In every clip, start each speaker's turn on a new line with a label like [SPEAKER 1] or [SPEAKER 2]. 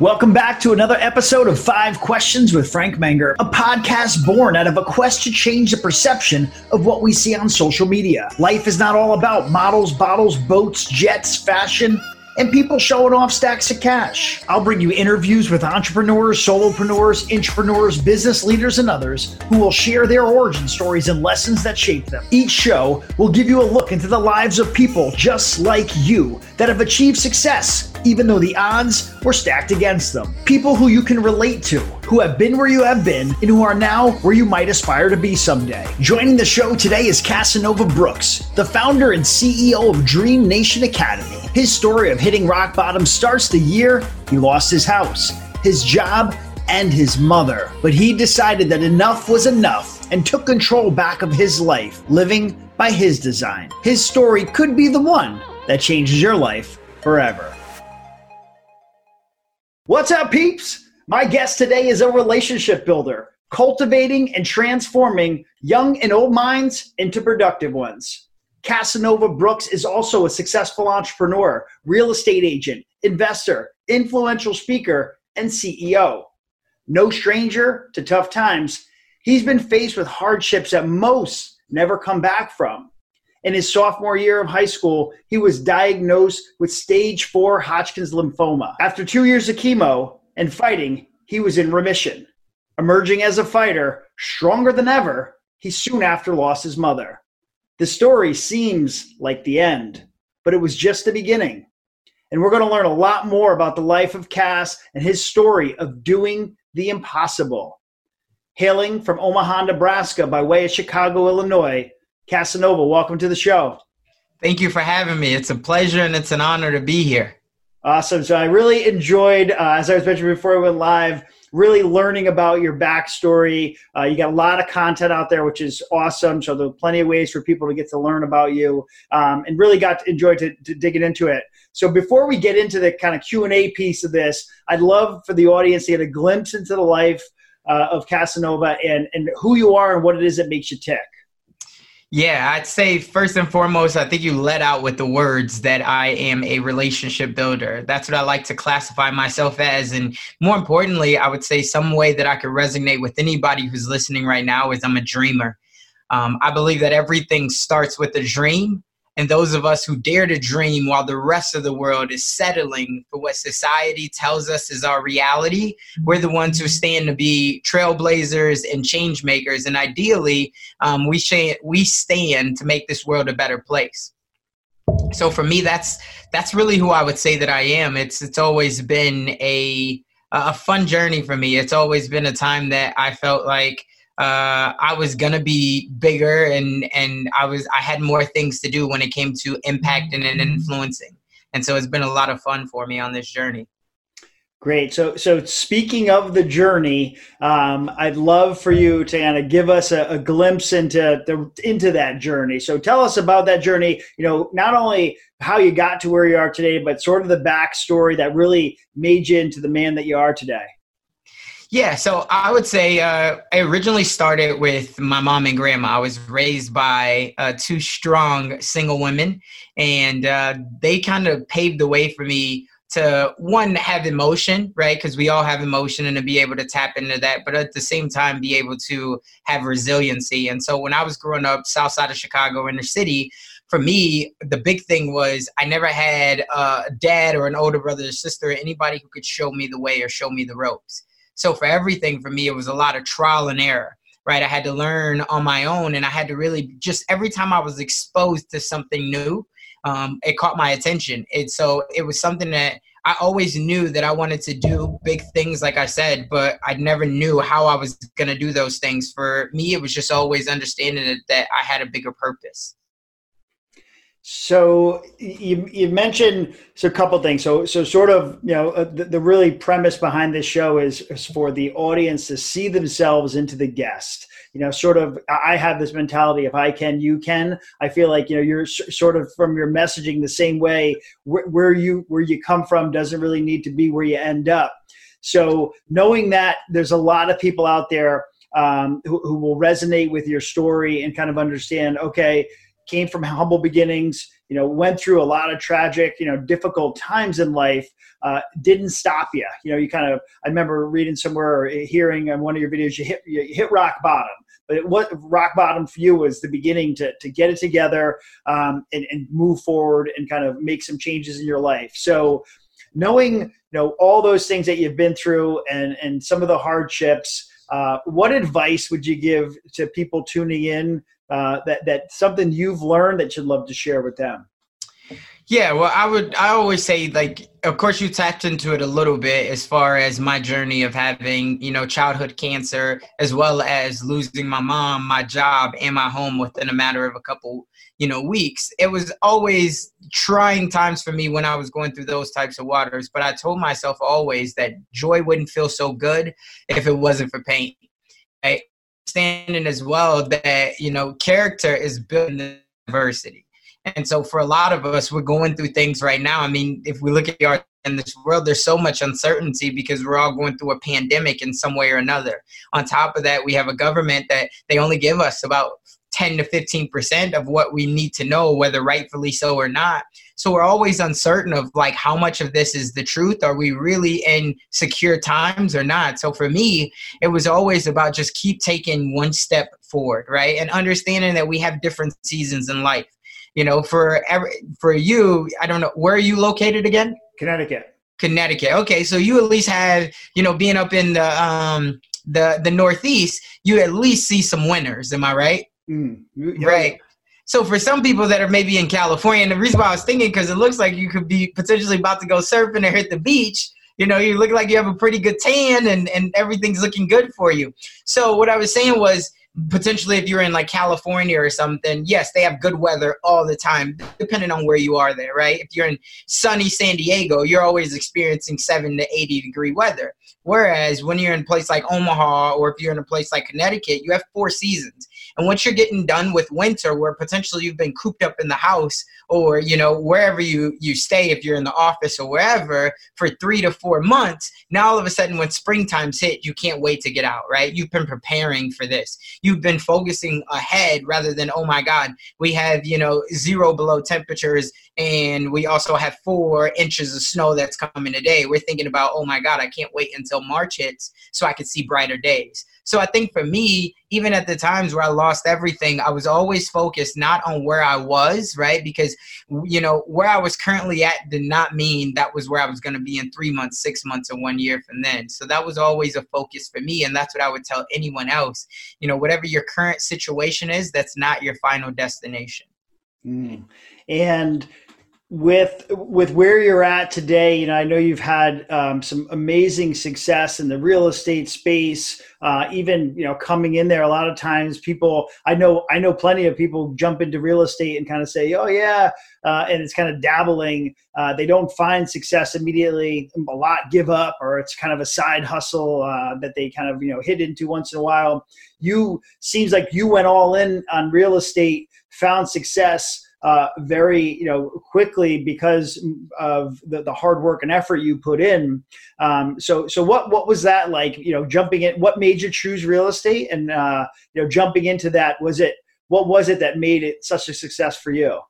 [SPEAKER 1] Welcome back to another episode of Five Questions with Frank Menger, a podcast born out of a quest to change the perception of what we see on social media. Life is not all about models, bottles, boats, jets, fashion and people showing off stacks of cash. I'll bring you interviews with entrepreneurs, solopreneurs, entrepreneurs, business leaders, and others who will share their origin stories and lessons that shape them. Each show will give you a look into the lives of people just like you that have achieved success, even though the odds were stacked against them. People who you can relate to, who have been where you have been, and who are now where you might aspire to be someday. Joining the show today is Casanova Brooks, the founder and CEO of Dream Nation Academy. His story of hitting rock bottom starts the year he lost his house, his job, and his mother. But he decided that enough was enough and took control back of his life, living by his design. His story could be the one that changes your life forever. What's up, peeps? My guest today is a relationship builder, cultivating and transforming young and old minds into productive ones. Casanova Brooks is also a successful entrepreneur, real estate agent, investor, influential speaker, and CEO. No stranger to tough times, he's been faced with hardships that most never come back from. In his sophomore year of high school, he was diagnosed with stage four Hodgkin's lymphoma. After two years of chemo and fighting, he was in remission. Emerging as a fighter, stronger than ever, he soon after lost his mother. The story seems like the end, but it was just the beginning. And we're going to learn a lot more about the life of Cass and his story of doing the impossible. Hailing from Omaha, Nebraska, by way of Chicago, Illinois, Casanova, welcome to the show.
[SPEAKER 2] Thank you for having me. It's a pleasure and it's an honor to be here.
[SPEAKER 1] Awesome. So I really enjoyed, uh, as I was mentioning before we went live, really learning about your backstory. Uh, you got a lot of content out there, which is awesome. So there are plenty of ways for people to get to learn about you, um, and really got to enjoy to, to digging into it. So before we get into the kind of Q and A piece of this, I'd love for the audience to get a glimpse into the life uh, of Casanova and and who you are and what it is that makes you tick.
[SPEAKER 2] Yeah, I'd say first and foremost, I think you let out with the words that I am a relationship builder. That's what I like to classify myself as. And more importantly, I would say some way that I could resonate with anybody who's listening right now is I'm a dreamer. Um, I believe that everything starts with a dream and those of us who dare to dream while the rest of the world is settling for what society tells us is our reality, we're the ones who stand to be trailblazers and change makers. And ideally, um, we, sh- we stand to make this world a better place. So for me, that's that's really who I would say that I am. It's it's always been a a fun journey for me. It's always been a time that I felt like uh, I was gonna be bigger and and I was I had more things to do when it came to impacting and influencing. And so it's been a lot of fun for me on this journey.
[SPEAKER 1] Great. So, so speaking of the journey, um, I'd love for you to kind of give us a, a, glimpse into the into that journey. So, tell us about that journey. You know, not only how you got to where you are today, but sort of the backstory that really made you into the man that you are today.
[SPEAKER 2] Yeah, so I would say uh, I originally started with my mom and grandma. I was raised by uh, two strong single women, and uh, they kind of paved the way for me to one have emotion, right? Because we all have emotion, and to be able to tap into that, but at the same time be able to have resiliency. And so when I was growing up, south side of Chicago, inner city, for me, the big thing was I never had a dad or an older brother or sister, or anybody who could show me the way or show me the ropes. So for everything for me, it was a lot of trial and error, right? I had to learn on my own, and I had to really just every time I was exposed to something new, um, it caught my attention. And so it was something that I always knew that I wanted to do big things, like I said, but I never knew how I was going to do those things. For me, it was just always understanding that, that I had a bigger purpose.
[SPEAKER 1] So you, you mentioned so a couple things. So so sort of you know uh, the, the, really premise behind this show is, is for the audience to see themselves into the guest. You know, sort of I have this mentality: if I can, you can. I feel like you know you're sort of from your messaging the same way. Where, where you where you come from doesn't really need to be where you end up. So knowing that there's a lot of people out there um, who, who will resonate with your story and kind of understand. Okay came from humble beginnings, you know went through a lot of tragic you know difficult times in life uh, didn't stop you you know you kind of i remember reading somewhere or hearing on one of your videos you hit you hit rock bottom. But what rock bottom for you was the beginning to, to get it together um, and, and move forward and kind of make some changes in your life. So knowing you know all those things that you've been through and and some of the hardships uh, what advice would you give to people tuning in uh, that that something you've learned that you'd love to share with them?
[SPEAKER 2] Yeah, well, I would. I always say, like, of course, you tapped into it a little bit as far as my journey of having, you know, childhood cancer, as well as losing my mom, my job, and my home within a matter of a couple, you know, weeks. It was always trying times for me when I was going through those types of waters. But I told myself always that joy wouldn't feel so good if it wasn't for pain. Right? Standing as well that you know, character is built in diversity and so for a lot of us, we're going through things right now. I mean, if we look at our in this world, there's so much uncertainty because we're all going through a pandemic in some way or another. On top of that, we have a government that they only give us about 10 to 15% of what we need to know, whether rightfully so or not. So we're always uncertain of like how much of this is the truth. Are we really in secure times or not? So for me, it was always about just keep taking one step forward, right? And understanding that we have different seasons in life you know for every for you i don't know where are you located again
[SPEAKER 1] connecticut
[SPEAKER 2] connecticut okay so you at least have you know being up in the um the the northeast you at least see some winners am i right mm, yeah. right so for some people that are maybe in california and the reason why i was thinking because it looks like you could be potentially about to go surfing or hit the beach you know you look like you have a pretty good tan and and everything's looking good for you. So what i was saying was potentially if you're in like California or something, yes, they have good weather all the time, depending on where you are there, right? If you're in sunny San Diego, you're always experiencing seven to 80 degree weather. Whereas when you're in a place like Omaha or if you're in a place like Connecticut, you have four seasons. And once you're getting done with winter, where potentially you've been cooped up in the house or you know wherever you you stay, if you're in the office or wherever, for three to four months, now all of a sudden when springtime's hit, you can't wait to get out, right? You've been preparing for this. You've been focusing ahead rather than oh my god, we have you know zero below temperatures and we also have four inches of snow that's coming today. We're thinking about oh my god, I can't wait until March hits so I can see brighter days. So I think for me, even at the times where I lost everything, I was always focused not on where I was, right? Because, you know, where I was currently at did not mean that was where I was going to be in three months, six months, or one year from then. So that was always a focus for me. And that's what I would tell anyone else. You know, whatever your current situation is, that's not your final destination.
[SPEAKER 1] Mm. And with with where you're at today you know i know you've had um, some amazing success in the real estate space uh, even you know coming in there a lot of times people i know i know plenty of people jump into real estate and kind of say oh yeah uh, and it's kind of dabbling. Uh, they don't find success immediately a lot give up or it's kind of a side hustle uh, that they kind of you know hit into once in a while. You seems like you went all in on real estate found success uh, very you know quickly because of the, the hard work and effort you put in. Um, so so what what was that like? You know, jumping in. What made you choose real estate? And uh, you know, jumping into that was it. What was it that made it such a success for you?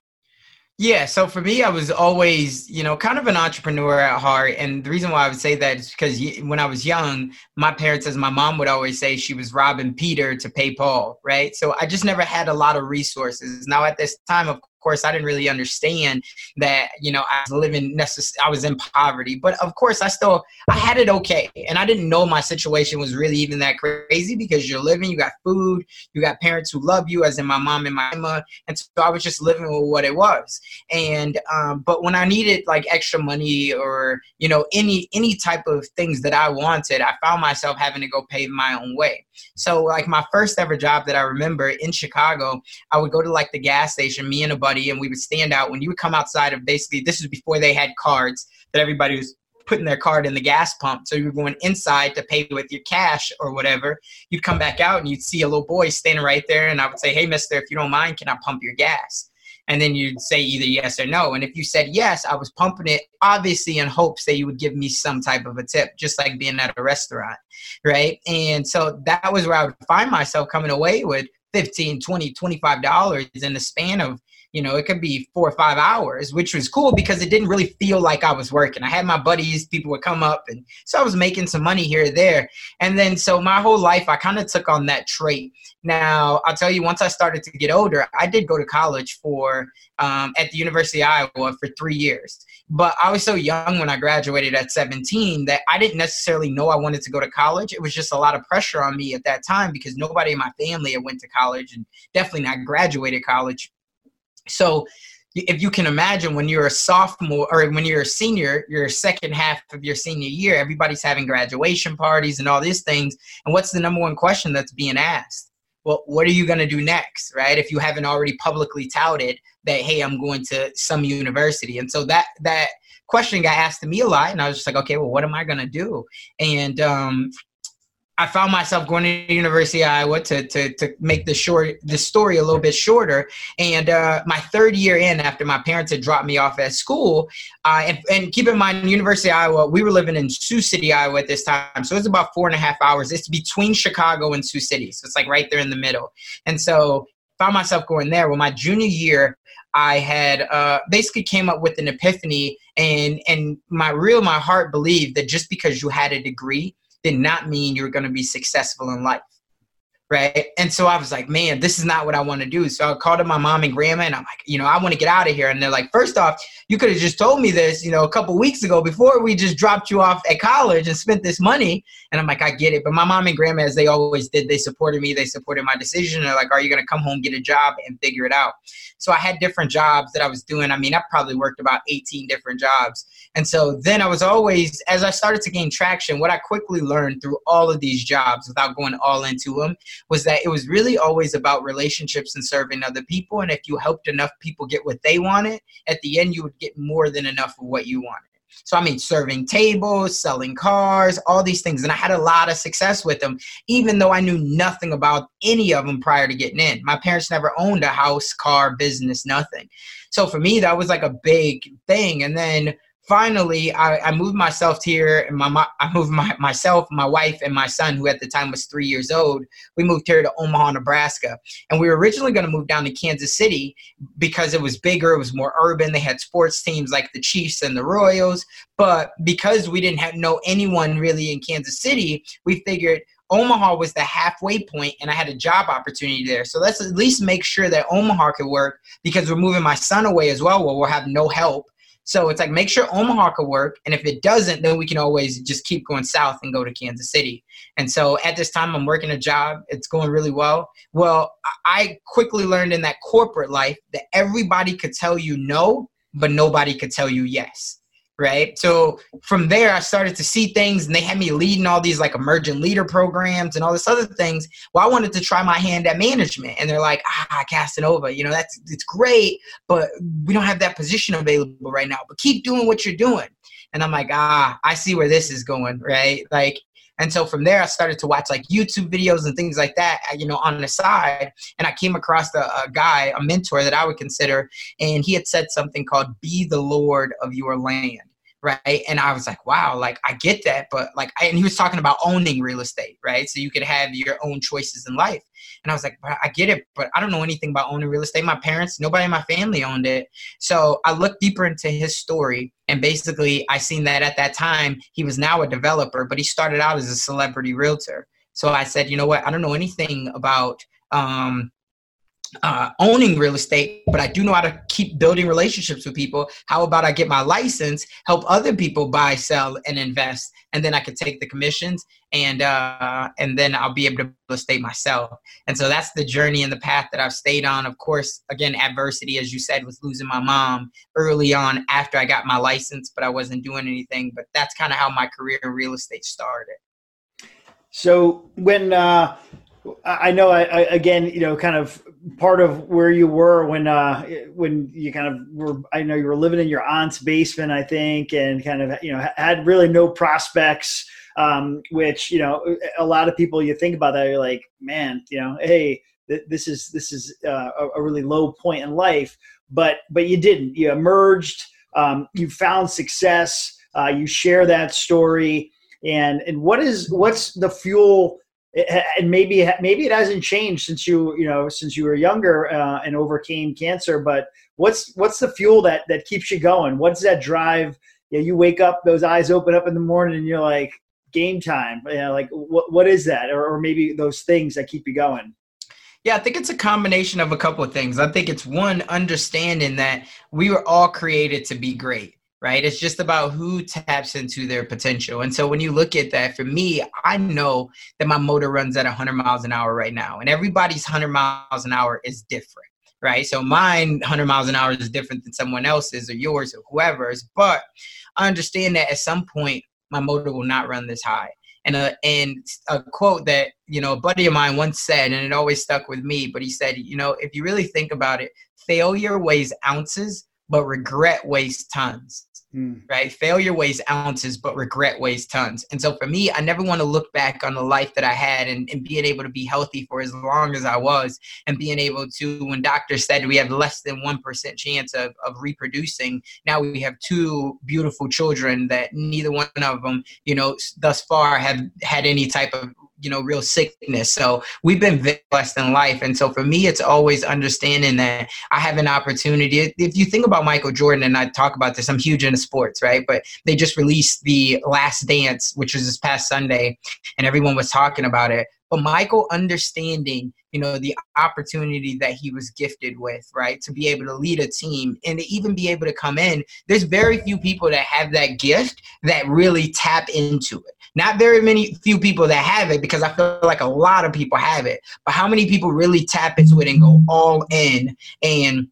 [SPEAKER 2] Yeah, so for me, I was always, you know, kind of an entrepreneur at heart. And the reason why I would say that is because when I was young, my parents, as my mom would always say, she was robbing Peter to pay Paul, right? So I just never had a lot of resources. Now, at this time, of course, I didn't really understand that, you know, I was living, necess- I was in poverty. But of course, I still, I had it okay. And I didn't know my situation was really even that crazy because you're living, you got food, you got parents who love you, as in my mom and my mama. And so I was just living with what it was. And, um, but when I needed like extra money or, you know, any, any type of things that I wanted, I found myself having to go pay my own way. So like my first ever job that I remember in Chicago, I would go to like the gas station, me and a buddy, and we would stand out. When you would come outside of basically, this is before they had cards that everybody was putting their card in the gas pump. So you were going inside to pay with your cash or whatever. You'd come back out and you'd see a little boy standing right there, and I would say, "Hey, Mister, if you don't mind, can I pump your gas?" And then you'd say either yes or no. And if you said yes, I was pumping it obviously in hopes that you would give me some type of a tip, just like being at a restaurant, right? And so that was where I would find myself coming away with 15, 20, 25 dollars in the span of you know, it could be four or five hours, which was cool because it didn't really feel like I was working. I had my buddies, people would come up, and so I was making some money here or there. And then, so my whole life, I kind of took on that trait. Now, I'll tell you, once I started to get older, I did go to college for um, at the University of Iowa for three years. But I was so young when I graduated at 17 that I didn't necessarily know I wanted to go to college. It was just a lot of pressure on me at that time because nobody in my family had went to college and definitely not graduated college so if you can imagine when you're a sophomore or when you're a senior, your second half of your senior year, everybody's having graduation parties and all these things. And what's the number one question that's being asked? Well, what are you going to do next, right? If you haven't already publicly touted that, hey, I'm going to some university. And so that, that, question got asked to me a lot and i was just like okay well what am i going to do and um, I found myself going to University of Iowa to, to, to make the short the story a little bit shorter. And uh, my third year in, after my parents had dropped me off at school, uh, and, and, keep in mind, University of Iowa, we were living in Sioux City, Iowa at this time, so it's about four and a half hours. It's between Chicago and Sioux City, so it's like right there in the middle. And so found myself going there. Well, my junior year, I had uh, basically came up with an epiphany, and and my real my heart believed that just because you had a degree did not mean you're going to be successful in life right? And so I was like, man, this is not what I want to do. So I called up my mom and grandma, and I'm like, you know, I want to get out of here. And they're like, first off, you could have just told me this, you know, a couple weeks ago before we just dropped you off at college and spent this money. And I'm like, I get it. But my mom and grandma, as they always did, they supported me. They supported my decision. They're like, are you going to come home, get a job, and figure it out? So I had different jobs that I was doing. I mean, I probably worked about 18 different jobs. And so then I was always, as I started to gain traction, what I quickly learned through all of these jobs without going all into them was that it was really always about relationships and serving other people. And if you helped enough people get what they wanted, at the end, you would get more than enough of what you wanted. So I mean, serving tables, selling cars, all these things. And I had a lot of success with them, even though I knew nothing about any of them prior to getting in. My parents never owned a house, car, business, nothing. So for me, that was like a big thing. And then finally I, I, moved myself here and my, my I moved my, myself, my wife and my son, who at the time was three years old, we moved here to Omaha, Nebraska. And we were originally going to move down to Kansas City because it was bigger, it was more urban. They had sports teams like the Chiefs and the Royals. But because we didn't have know anyone really in Kansas City, we figured Omaha was the halfway point and I had a job opportunity there. So let's at least make sure that Omaha could work because we're moving my son away as well where we'll have no help so it's like make sure Omaha could work, and if it doesn't, then we can always just keep going south and go to Kansas City. And so at this time, I'm working a job. It's going really well. Well, I quickly learned in that corporate life that everybody could tell you no, but nobody could tell you yes right? So from there, I started to see things, and they had me leading all these like emergent leader programs and all this other things. Well, I wanted to try my hand at management, and they're like, ah, Casanova, you know, that's it's great, but we don't have that position available right now. But keep doing what you're doing. And I'm like, ah, I see where this is going, right? Like, and so from there, I started to watch like YouTube videos and things like that, you know, on the side. And I came across a, a, guy, a mentor that I would consider, and he had said something called "Be the Lord of Your Land." right? And I was like, wow, like I get that, but like, I, and he was talking about owning real estate, right? So you could have your own choices in life. And I was like, I get it, but I don't know anything about owning real estate. My parents, nobody in my family owned it. So I looked deeper into his story, and basically, I seen that at that time he was now a developer, but he started out as a celebrity realtor. So I said, you know what? I don't know anything about um, uh, owning real estate, but I do know how to keep building relationships with people. How about I get my license, help other people buy, sell, and invest, and then I could take the commissions, and uh, and then I'll be able to build estate myself. And so that's the journey and the path that I've stayed on. Of course, again, adversity, as you said, was losing my mom early on after I got my license, but I wasn't doing anything. But that's kind of how my career in real estate started.
[SPEAKER 1] So when uh, I know, I, I, again, you know, kind of part of where you were when uh, when you kind of were. I know you were living in your aunt's basement, I think, and kind of you know had really no prospects. Um, which you know, a lot of people you think about that, you're like, man, you know, hey, th- this is this is uh, a, really low point in life. But but you didn't. You emerged. Um, you found success. Uh, you share that story. And and what is what's the fuel and maybe maybe it hasn't changed since you you know since you were younger uh, and overcame cancer. But what's what's the fuel that that keeps you going? What's that drive? Yeah, you wake up, those eyes open up in the morning, and you're like, game time. Yeah, like what what is that, or, or maybe those things that keep you going?
[SPEAKER 2] Yeah, I think it's a combination of a couple of things. I think it's one understanding that we were all created to be great right? It's just about who taps into their potential. And so when you look at that, for me, I know that my motor runs at 100 miles an hour right now, and everybody's 100 miles an hour is different, right? So mine 100 miles an hour is different than someone else's or yours or whoever's, but I understand that at some point my motor will not run this high. And a, and a quote that you know a buddy of mine once said, and it always stuck with me. But he said, you know, if you really think about it, failure weighs ounces, but regret weighs tons. Mm. Right? Failure weighs ounces, but regret weighs tons. And so for me, I never want to look back on the life that I had and, and being able to be healthy for as long as I was and being able to, when doctors said we have less than 1% chance of, of reproducing, now we have two beautiful children that neither one of them, you know, thus far have had any type of you know real sickness. So we've been blessed in life. And so for me it's always understanding that i have an opportunity. If you think about michael jordan and i talk about this i'm huge into sports right? But they just released the last dance which was this past sunday and everyone was talking about it but michael understanding you know the opportunity that he was gifted with right to be able to lead a team and to even be able to come in there's very few people that have that gift that really tap into it not very many few people that have it because I feel like a lot of people have it. But how many people really tap into it and go all in and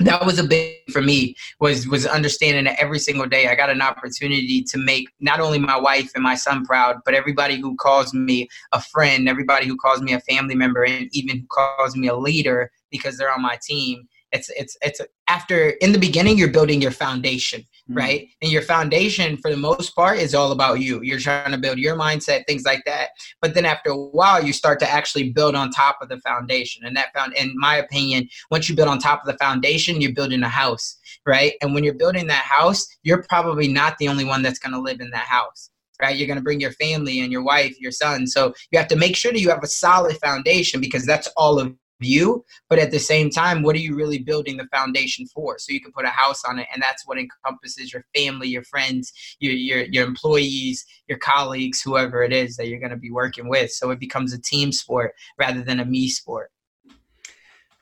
[SPEAKER 2] that was a big for me was was understanding that every single day I got an opportunity to make not only my wife and my son proud, but everybody who calls me a friend, everybody who calls me a family member, and even who calls me a leader because they're on my team. It's it's it's after in the beginning you're building your foundation mm-hmm. right and your foundation for the most part is all about you you're trying to build your mindset things like that but then after a while you start to actually build on top of the foundation and that found in my opinion once you build on top of the foundation you're building a house right and when you're building that house you're probably not the only one that's going to live in that house right? You're going to bring your family and your wife, your son. So you have to make sure that you have a solid foundation because that's all of you but at the same time what are you really building the foundation for? So you can put a house on it and that's what encompasses your family your friends your your, your employees your colleagues whoever it is that you're going to be working with. So it becomes a team sport rather than a me sport.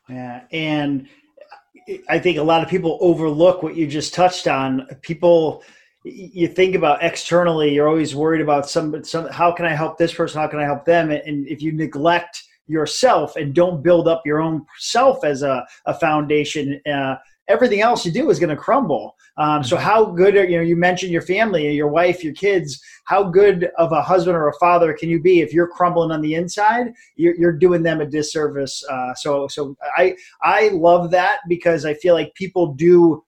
[SPEAKER 1] Yeah and i think a lot of people overlook what you just touched on. People you think about externally you're always worried about some some how can i help this person? How can i help them? And if you neglect yourself and don't build up your own self as a, a foundation, uh, everything else you do is going to crumble. Um, so mm-hmm. how good are you know you mentioned your family your wife your kids how good of a husband or a father can you be if you're crumbling on the inside you're, you're doing them a disservice uh, so so I I love that because I feel like people do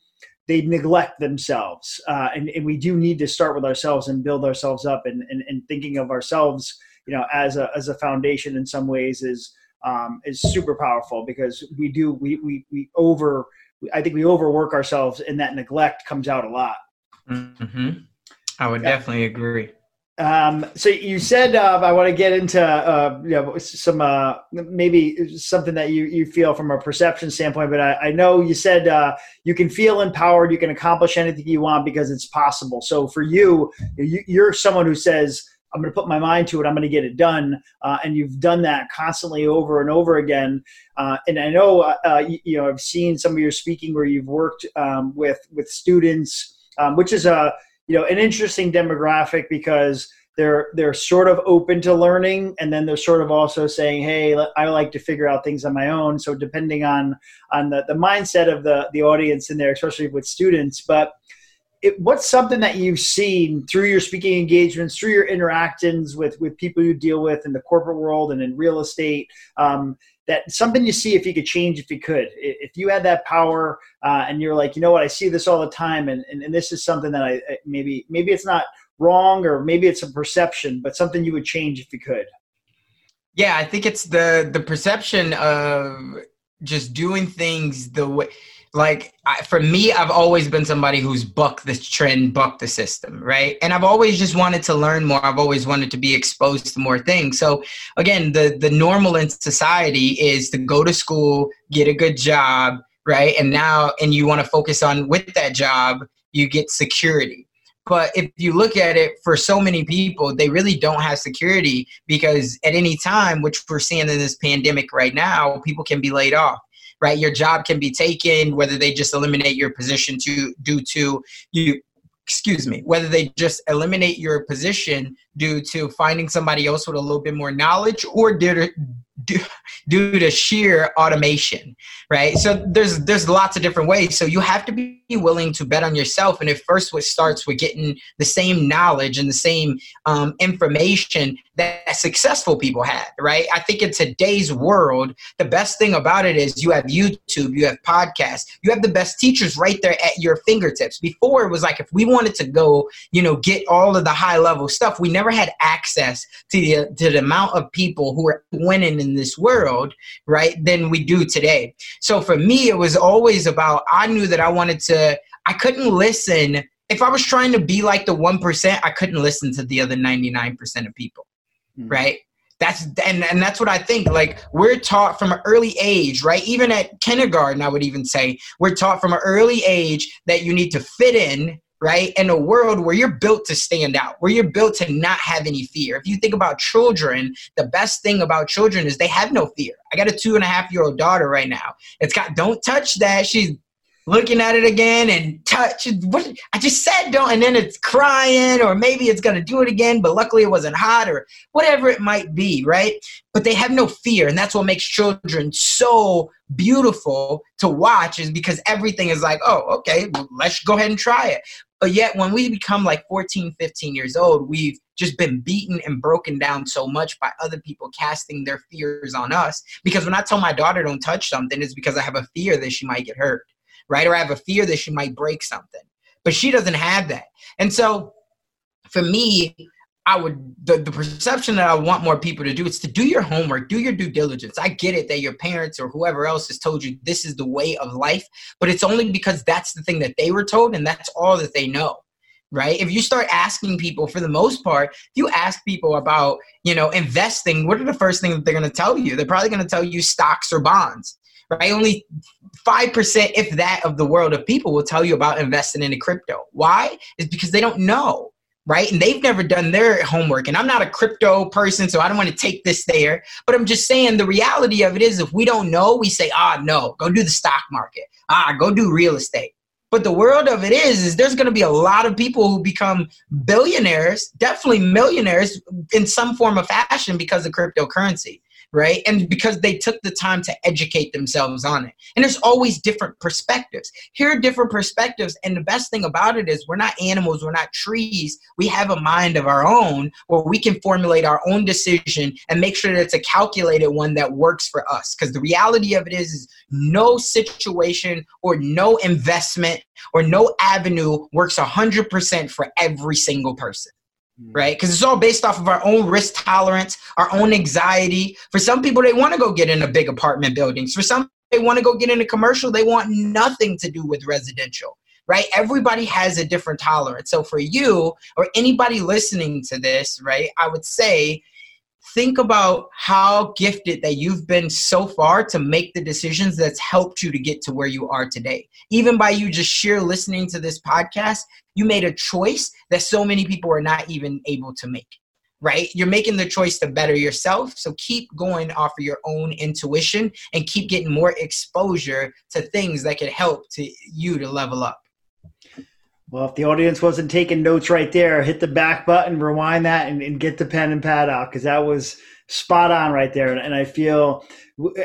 [SPEAKER 1] they neglect themselves uh, and, and we do need to start with ourselves and build ourselves up and, and, and thinking of ourselves you know as a as a foundation in some ways is um, is super powerful because we do we we we over I think we overwork ourselves and that neglect comes out a lot.
[SPEAKER 2] Mm-hmm. I would yeah. definitely agree.
[SPEAKER 1] Um, so you said uh, I want to get into uh, you know some uh, maybe something that you you feel from a perception standpoint, but I, I know you said uh, you can feel empowered, you can accomplish anything you want because it's possible. So for you, you you're someone who says I'm going to put my mind to it. I'm going to get it done. Uh, and you've done that constantly over and over again. Uh, and I know, uh, uh you, you, know, I've seen some of your speaking where you've worked um, with with students, um, which is a you know an interesting demographic because they're they're sort of open to learning, and then they're sort of also saying, "Hey, I like to figure out things on my own." So depending on on the, the mindset of the the audience in there, especially with students, but it, what's something that you've seen through your speaking engagements, through your interactions with with people you deal with in the corporate world and in real estate? Um, that something you see if you could change if you could if you had that power uh, and you're like you know what i see this all the time and, and, and this is something that i maybe maybe it's not wrong or maybe it's a perception but something you would change if you could
[SPEAKER 2] yeah i think it's the the perception of just doing things the way like I, for me i've always been somebody who's bucked the trend bucked the system right? And i've always just wanted to learn more. I've always wanted to be exposed to more things. So again the the normal in society is to go to school get a good job right? And now and you want to focus on with that job you get security. But if you look at it for so many people, they really don't have security because at any time, which we're seeing in this pandemic right now, people can be laid off right? Your job can be taken, whether they just eliminate your position to due to you excuse me, whether they just eliminate your position due to finding somebody else with a little bit more knowledge or due to, due to sheer automation, right? So there's there's lots of different ways. So you have to be willing to bet on yourself, and it first what starts with getting the same knowledge and the same um, information that successful people had, right? I think in today's world, the best thing about it is you have YouTube, you have podcasts, you have the best teachers right there at your fingertips. Before it was like if we wanted to go, you know, get all of the high level stuff, we never had access to the to the amount of people who are winning in this world, right? Than we do today. So for me, it was always about I knew that I wanted to. I couldn't listen if I was trying to be like the 1%, I couldn't listen to the other 99% of people mm-hmm. right? That's and, and that's what I think. Like we're taught from an early age, right? Even at kindergarten, I would even say we're taught from an early age that you need to fit in, right? In a world where you're built to stand out, where you're built to not have any fear. If you think about children, the best thing about children is they have no fear. I got a two and a half year old daughter right now. It's got don't touch that. She's looking at it again and touch what I just said don't and then it's crying or maybe it's gonna do it again, but luckily it wasn't hot or whatever it might be, right? But they have no fear, and that's what makes children so beautiful to watch is because everything is like, oh, okay, let's go ahead and try it. But yet when we become like 14, 15 years old, we've just been beaten and broken down so much by other people casting their fears on us. Because when I tell my daughter don't touch something, it's because I have a fear that she might get hurt right? Or I have a fear that she might break something. But she doesn't have that. And so for me, I would the, the perception that I want more people to do is to do your homework, do your due diligence. I get it that your parents or whoever else has told you this is the way of life, but it's only because that's the thing that they were told and that's all that they know. Right? If you start asking people for the most part, you ask people about, you know, investing, what are the first things that they're to tell you? They're probably to tell you stocks or bonds right? Only 5%, if that, of the world of people will tell you about investing in a crypto. Why? Is because they don't know, right? And they've never done their homework. And I'm not a crypto person, so I don't want to take this there. But I'm just saying the reality of it is if we don't know, we say, ah, no, go do the stock market. Ah, go do real estate. But the world of it is, is there's going to be a lot of people who become billionaires, definitely millionaires in some form of fashion because of cryptocurrency right? And because they took the time to educate themselves on it. And there's always different perspectives. Here are different perspectives. And the best thing about it is we're not animals, we're not trees. We have a mind of our own where we can formulate our own decision and make sure that it's a calculated one that works for us. Because the reality of it is, is no situation or no investment or no avenue works 100% for every single person. Mm. right? Because it's all based off of our own risk tolerance, our own anxiety. For some people, they want to go get in a big apartment buildings. For some, they want to go get in a commercial. They want nothing to do with residential, right? Everybody has a different tolerance. So for you or anybody listening to this, right, I would say think about how gifted that you've been so far to make the decisions that's helped you to get to where you are today. Even by you just sheer listening to this podcast, you made a choice that so many people are not even able to make. Right? You're making the choice to better yourself. So keep going off of your own intuition and keep getting more exposure to things that could help to you to level up.
[SPEAKER 1] Well, if the audience wasn't taking notes right there, hit the back button, rewind that, and, and get the pen and pad out because that was spot on right there. And, and I feel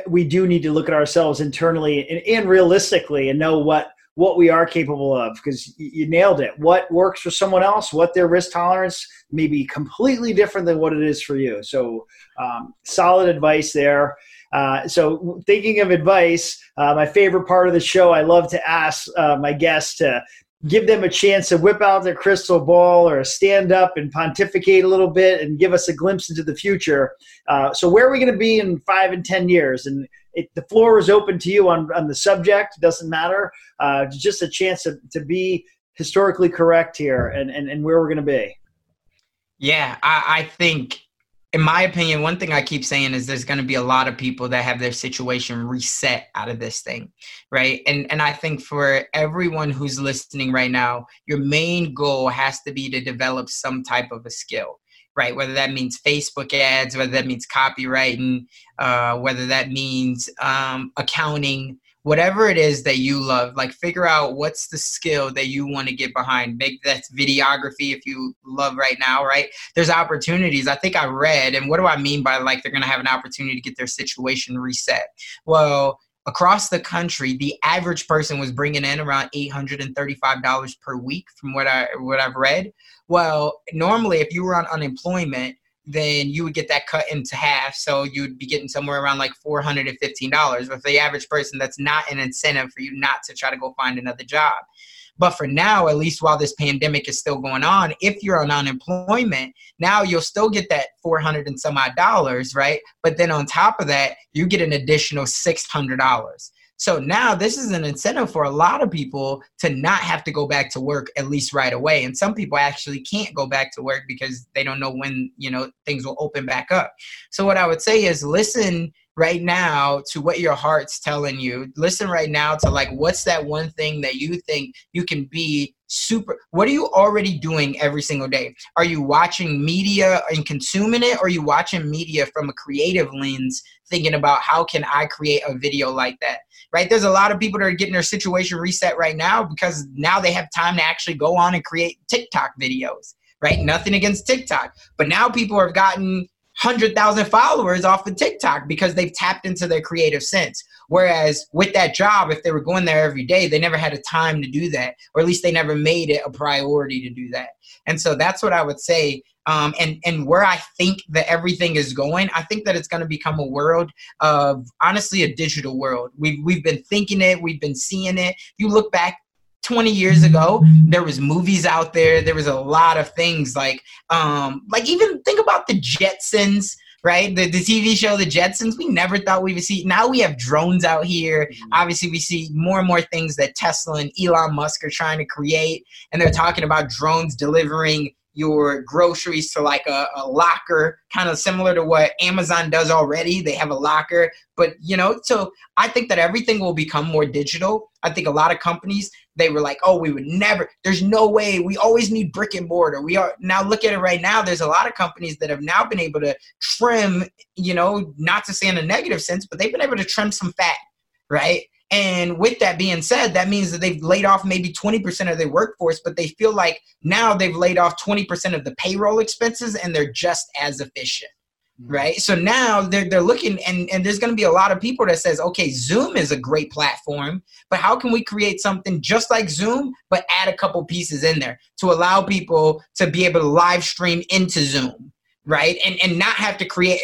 [SPEAKER 1] we do need to look at ourselves internally and, and realistically and know what what we are capable of because you nailed it. What works for someone else, what their risk tolerance may be completely different than what it is for you. So, um, solid advice there. Uh, so, thinking of advice, uh, my favorite part of the show, I love to ask uh, my guests to give them a chance to whip out their crystal ball or stand up and pontificate a little bit and give us a glimpse into the future. Uh, so, where are we going to be in five and 10 years? And it, the floor is open to you on, on the subject. Doesn't matter. Uh, just a chance to, to be historically correct here and, and, and where we're going to be.
[SPEAKER 2] Yeah, I, I think in my opinion, one thing I keep saying is there's going to be a lot of people that have their situation reset out of this thing, right? And and I think for everyone who's listening right now, your main goal has to be to develop some type of a skill, right? Whether that means Facebook ads, whether that means copywriting, uh, whether that means um, accounting, whatever it is that you love like figure out what's the skill that you want to get behind. Maybe that's videography if you love right now right? There's opportunities. I think i read and what do i mean by like they're going to have an opportunity to get their situation reset? Well across the country the average person was bringing in around $835 per week from what i what i've read. Well normally if you were on unemployment then you would get that cut into half. So you'd be getting somewhere around like $415. But for the average person, that's not an incentive for you not to try to go find another job. But for now, at least while this pandemic is still going on, if you're on unemployment, now you'll still get that 400 and some odd dollars, right? But then on top of that, you get an additional $600. So now this is an incentive for a lot of people to not have to go back to work at least right away. And some people actually can't go back to work because they don't know when, you know, things will open back up. So what I would say is listen right now to what your heart's telling you. Listen right now to like what's that one thing that you think you can be super what are you already doing every single day? Are you watching media and consuming it or are you watching media from a creative lens thinking about how can i create a video like that? Right? There's a lot of people that are getting their situation reset right now because now they have time to actually go on and create tiktok videos right? Nothing against tiktok but now people have gotten 100,000 followers off of TikTok because they've tapped into their creative sense. Whereas with that job, if they were going there every day, they never had a time to do that, or at least they never made it a priority to do that. And so that's what I would say. Um, and and where I think that everything is going, I think that it's going to become a world of honestly a digital world. We've we've been thinking it, we've been seeing it. You look back 20 years ago there was movies out there there was a lot of things like um like even think about the jetsons right the, the tv show the jetsons we never thought we would see now we have drones out here mm-hmm. obviously we see more and more things that tesla and elon musk are trying to create and they're talking about drones delivering your groceries to like a, a locker, kind of similar to what Amazon does already. They have a locker, but you know, so I think that everything will become more digital. I think a lot of companies they were like, "Oh, we would never. There's no way. We always need brick and mortar." We are now look at it right now. There's a lot of companies that have now been able to trim. You know, not to say in a negative sense, but they've been able to trim some fat, right? And with that being said, that means that they've laid off maybe 20% of their workforce, but they feel like now they've laid off 20% of the payroll expenses and they're just as efficient. Mm-hmm. Right. So now they're, they're looking and, and there's going to be a lot of people that says, okay, Zoom is a great platform, but how can we create something just like Zoom, but add a couple pieces in there to allow people to be able to live stream into Zoom? right and and not have to create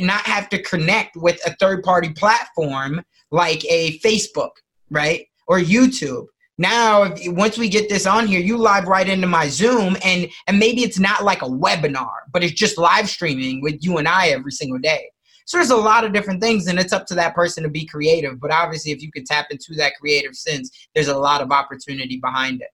[SPEAKER 2] not have to connect with a third party platform like a Facebook, right? Or YouTube. Now, once we get this on here, you live right into my Zoom, and and maybe it's not like a webinar, but it's just live streaming with you and I every single day. So there's a lot of different things, and it's up to that person to be creative. But obviously, if you can tap into that creative sense, there's a lot of opportunity behind it.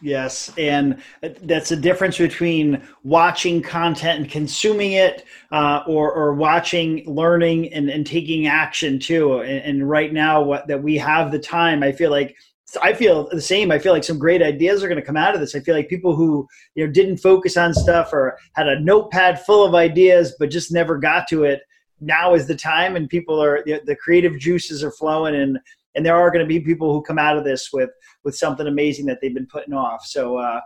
[SPEAKER 1] Yes, and that's a difference between watching content and consuming it, uh, or or watching, learning, and, and taking action too. And, and right now, what that we have the time, I feel like I feel the same. I feel like some great ideas are going to come out of this. I feel like people who you know didn't focus on stuff or had a notepad full of ideas but just never got to it. Now is the time, and people are the, the creative juices are flowing, and and there are going to be people who come out of this with with something amazing that they've been putting off. So uh,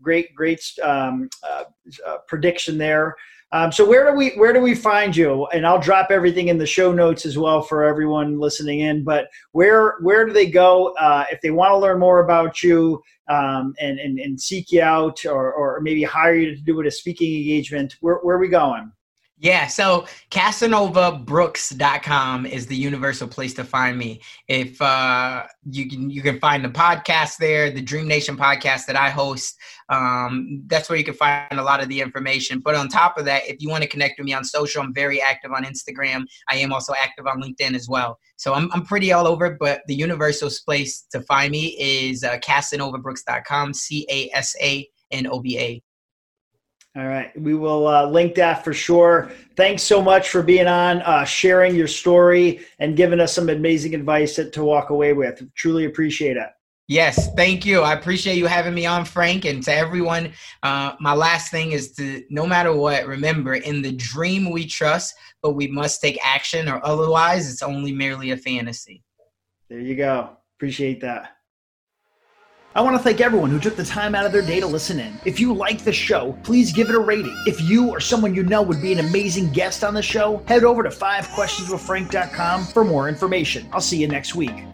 [SPEAKER 1] great, great um, uh, uh, prediction there. Um, so where do we where do we find you? And I'll drop everything in the show notes as well for everyone listening in. But where where do they go uh, if they want to learn more about you um, and, and and seek you out or or maybe hire you to do a speaking engagement? Where where are we going?
[SPEAKER 2] Yeah, so CasanovaBrooks.com is the universal place to find me. If uh, you can, you can find the podcast there, the Dream Nation podcast that I host. Um, that's where you can find a lot of the information. But on top of that, if you want to connect with me on social, I'm very active on Instagram. I am also active on LinkedIn as well. So I'm, I'm pretty all over. But the universal place to find me is uh, CasanovaBrooks.com. C A S A N O B A.
[SPEAKER 1] All right. We will uh, link that for sure. Thanks so much for being on, uh, sharing your story, and giving us some amazing advice to, to walk away with. Truly appreciate it.
[SPEAKER 2] Yes, thank you. I appreciate you having me on, Frank. And to everyone, uh, my last thing is to no matter what, remember in the dream we trust, but we must take action, or otherwise it's only merely a fantasy.
[SPEAKER 1] There you go. Appreciate that. I want to thank everyone who took the time out of their day to listen in. If you like the show, please give it a rating. If you or someone you know would be an amazing guest on the show, head over to 5questionswithfrank.com for more information. I'll see you next week.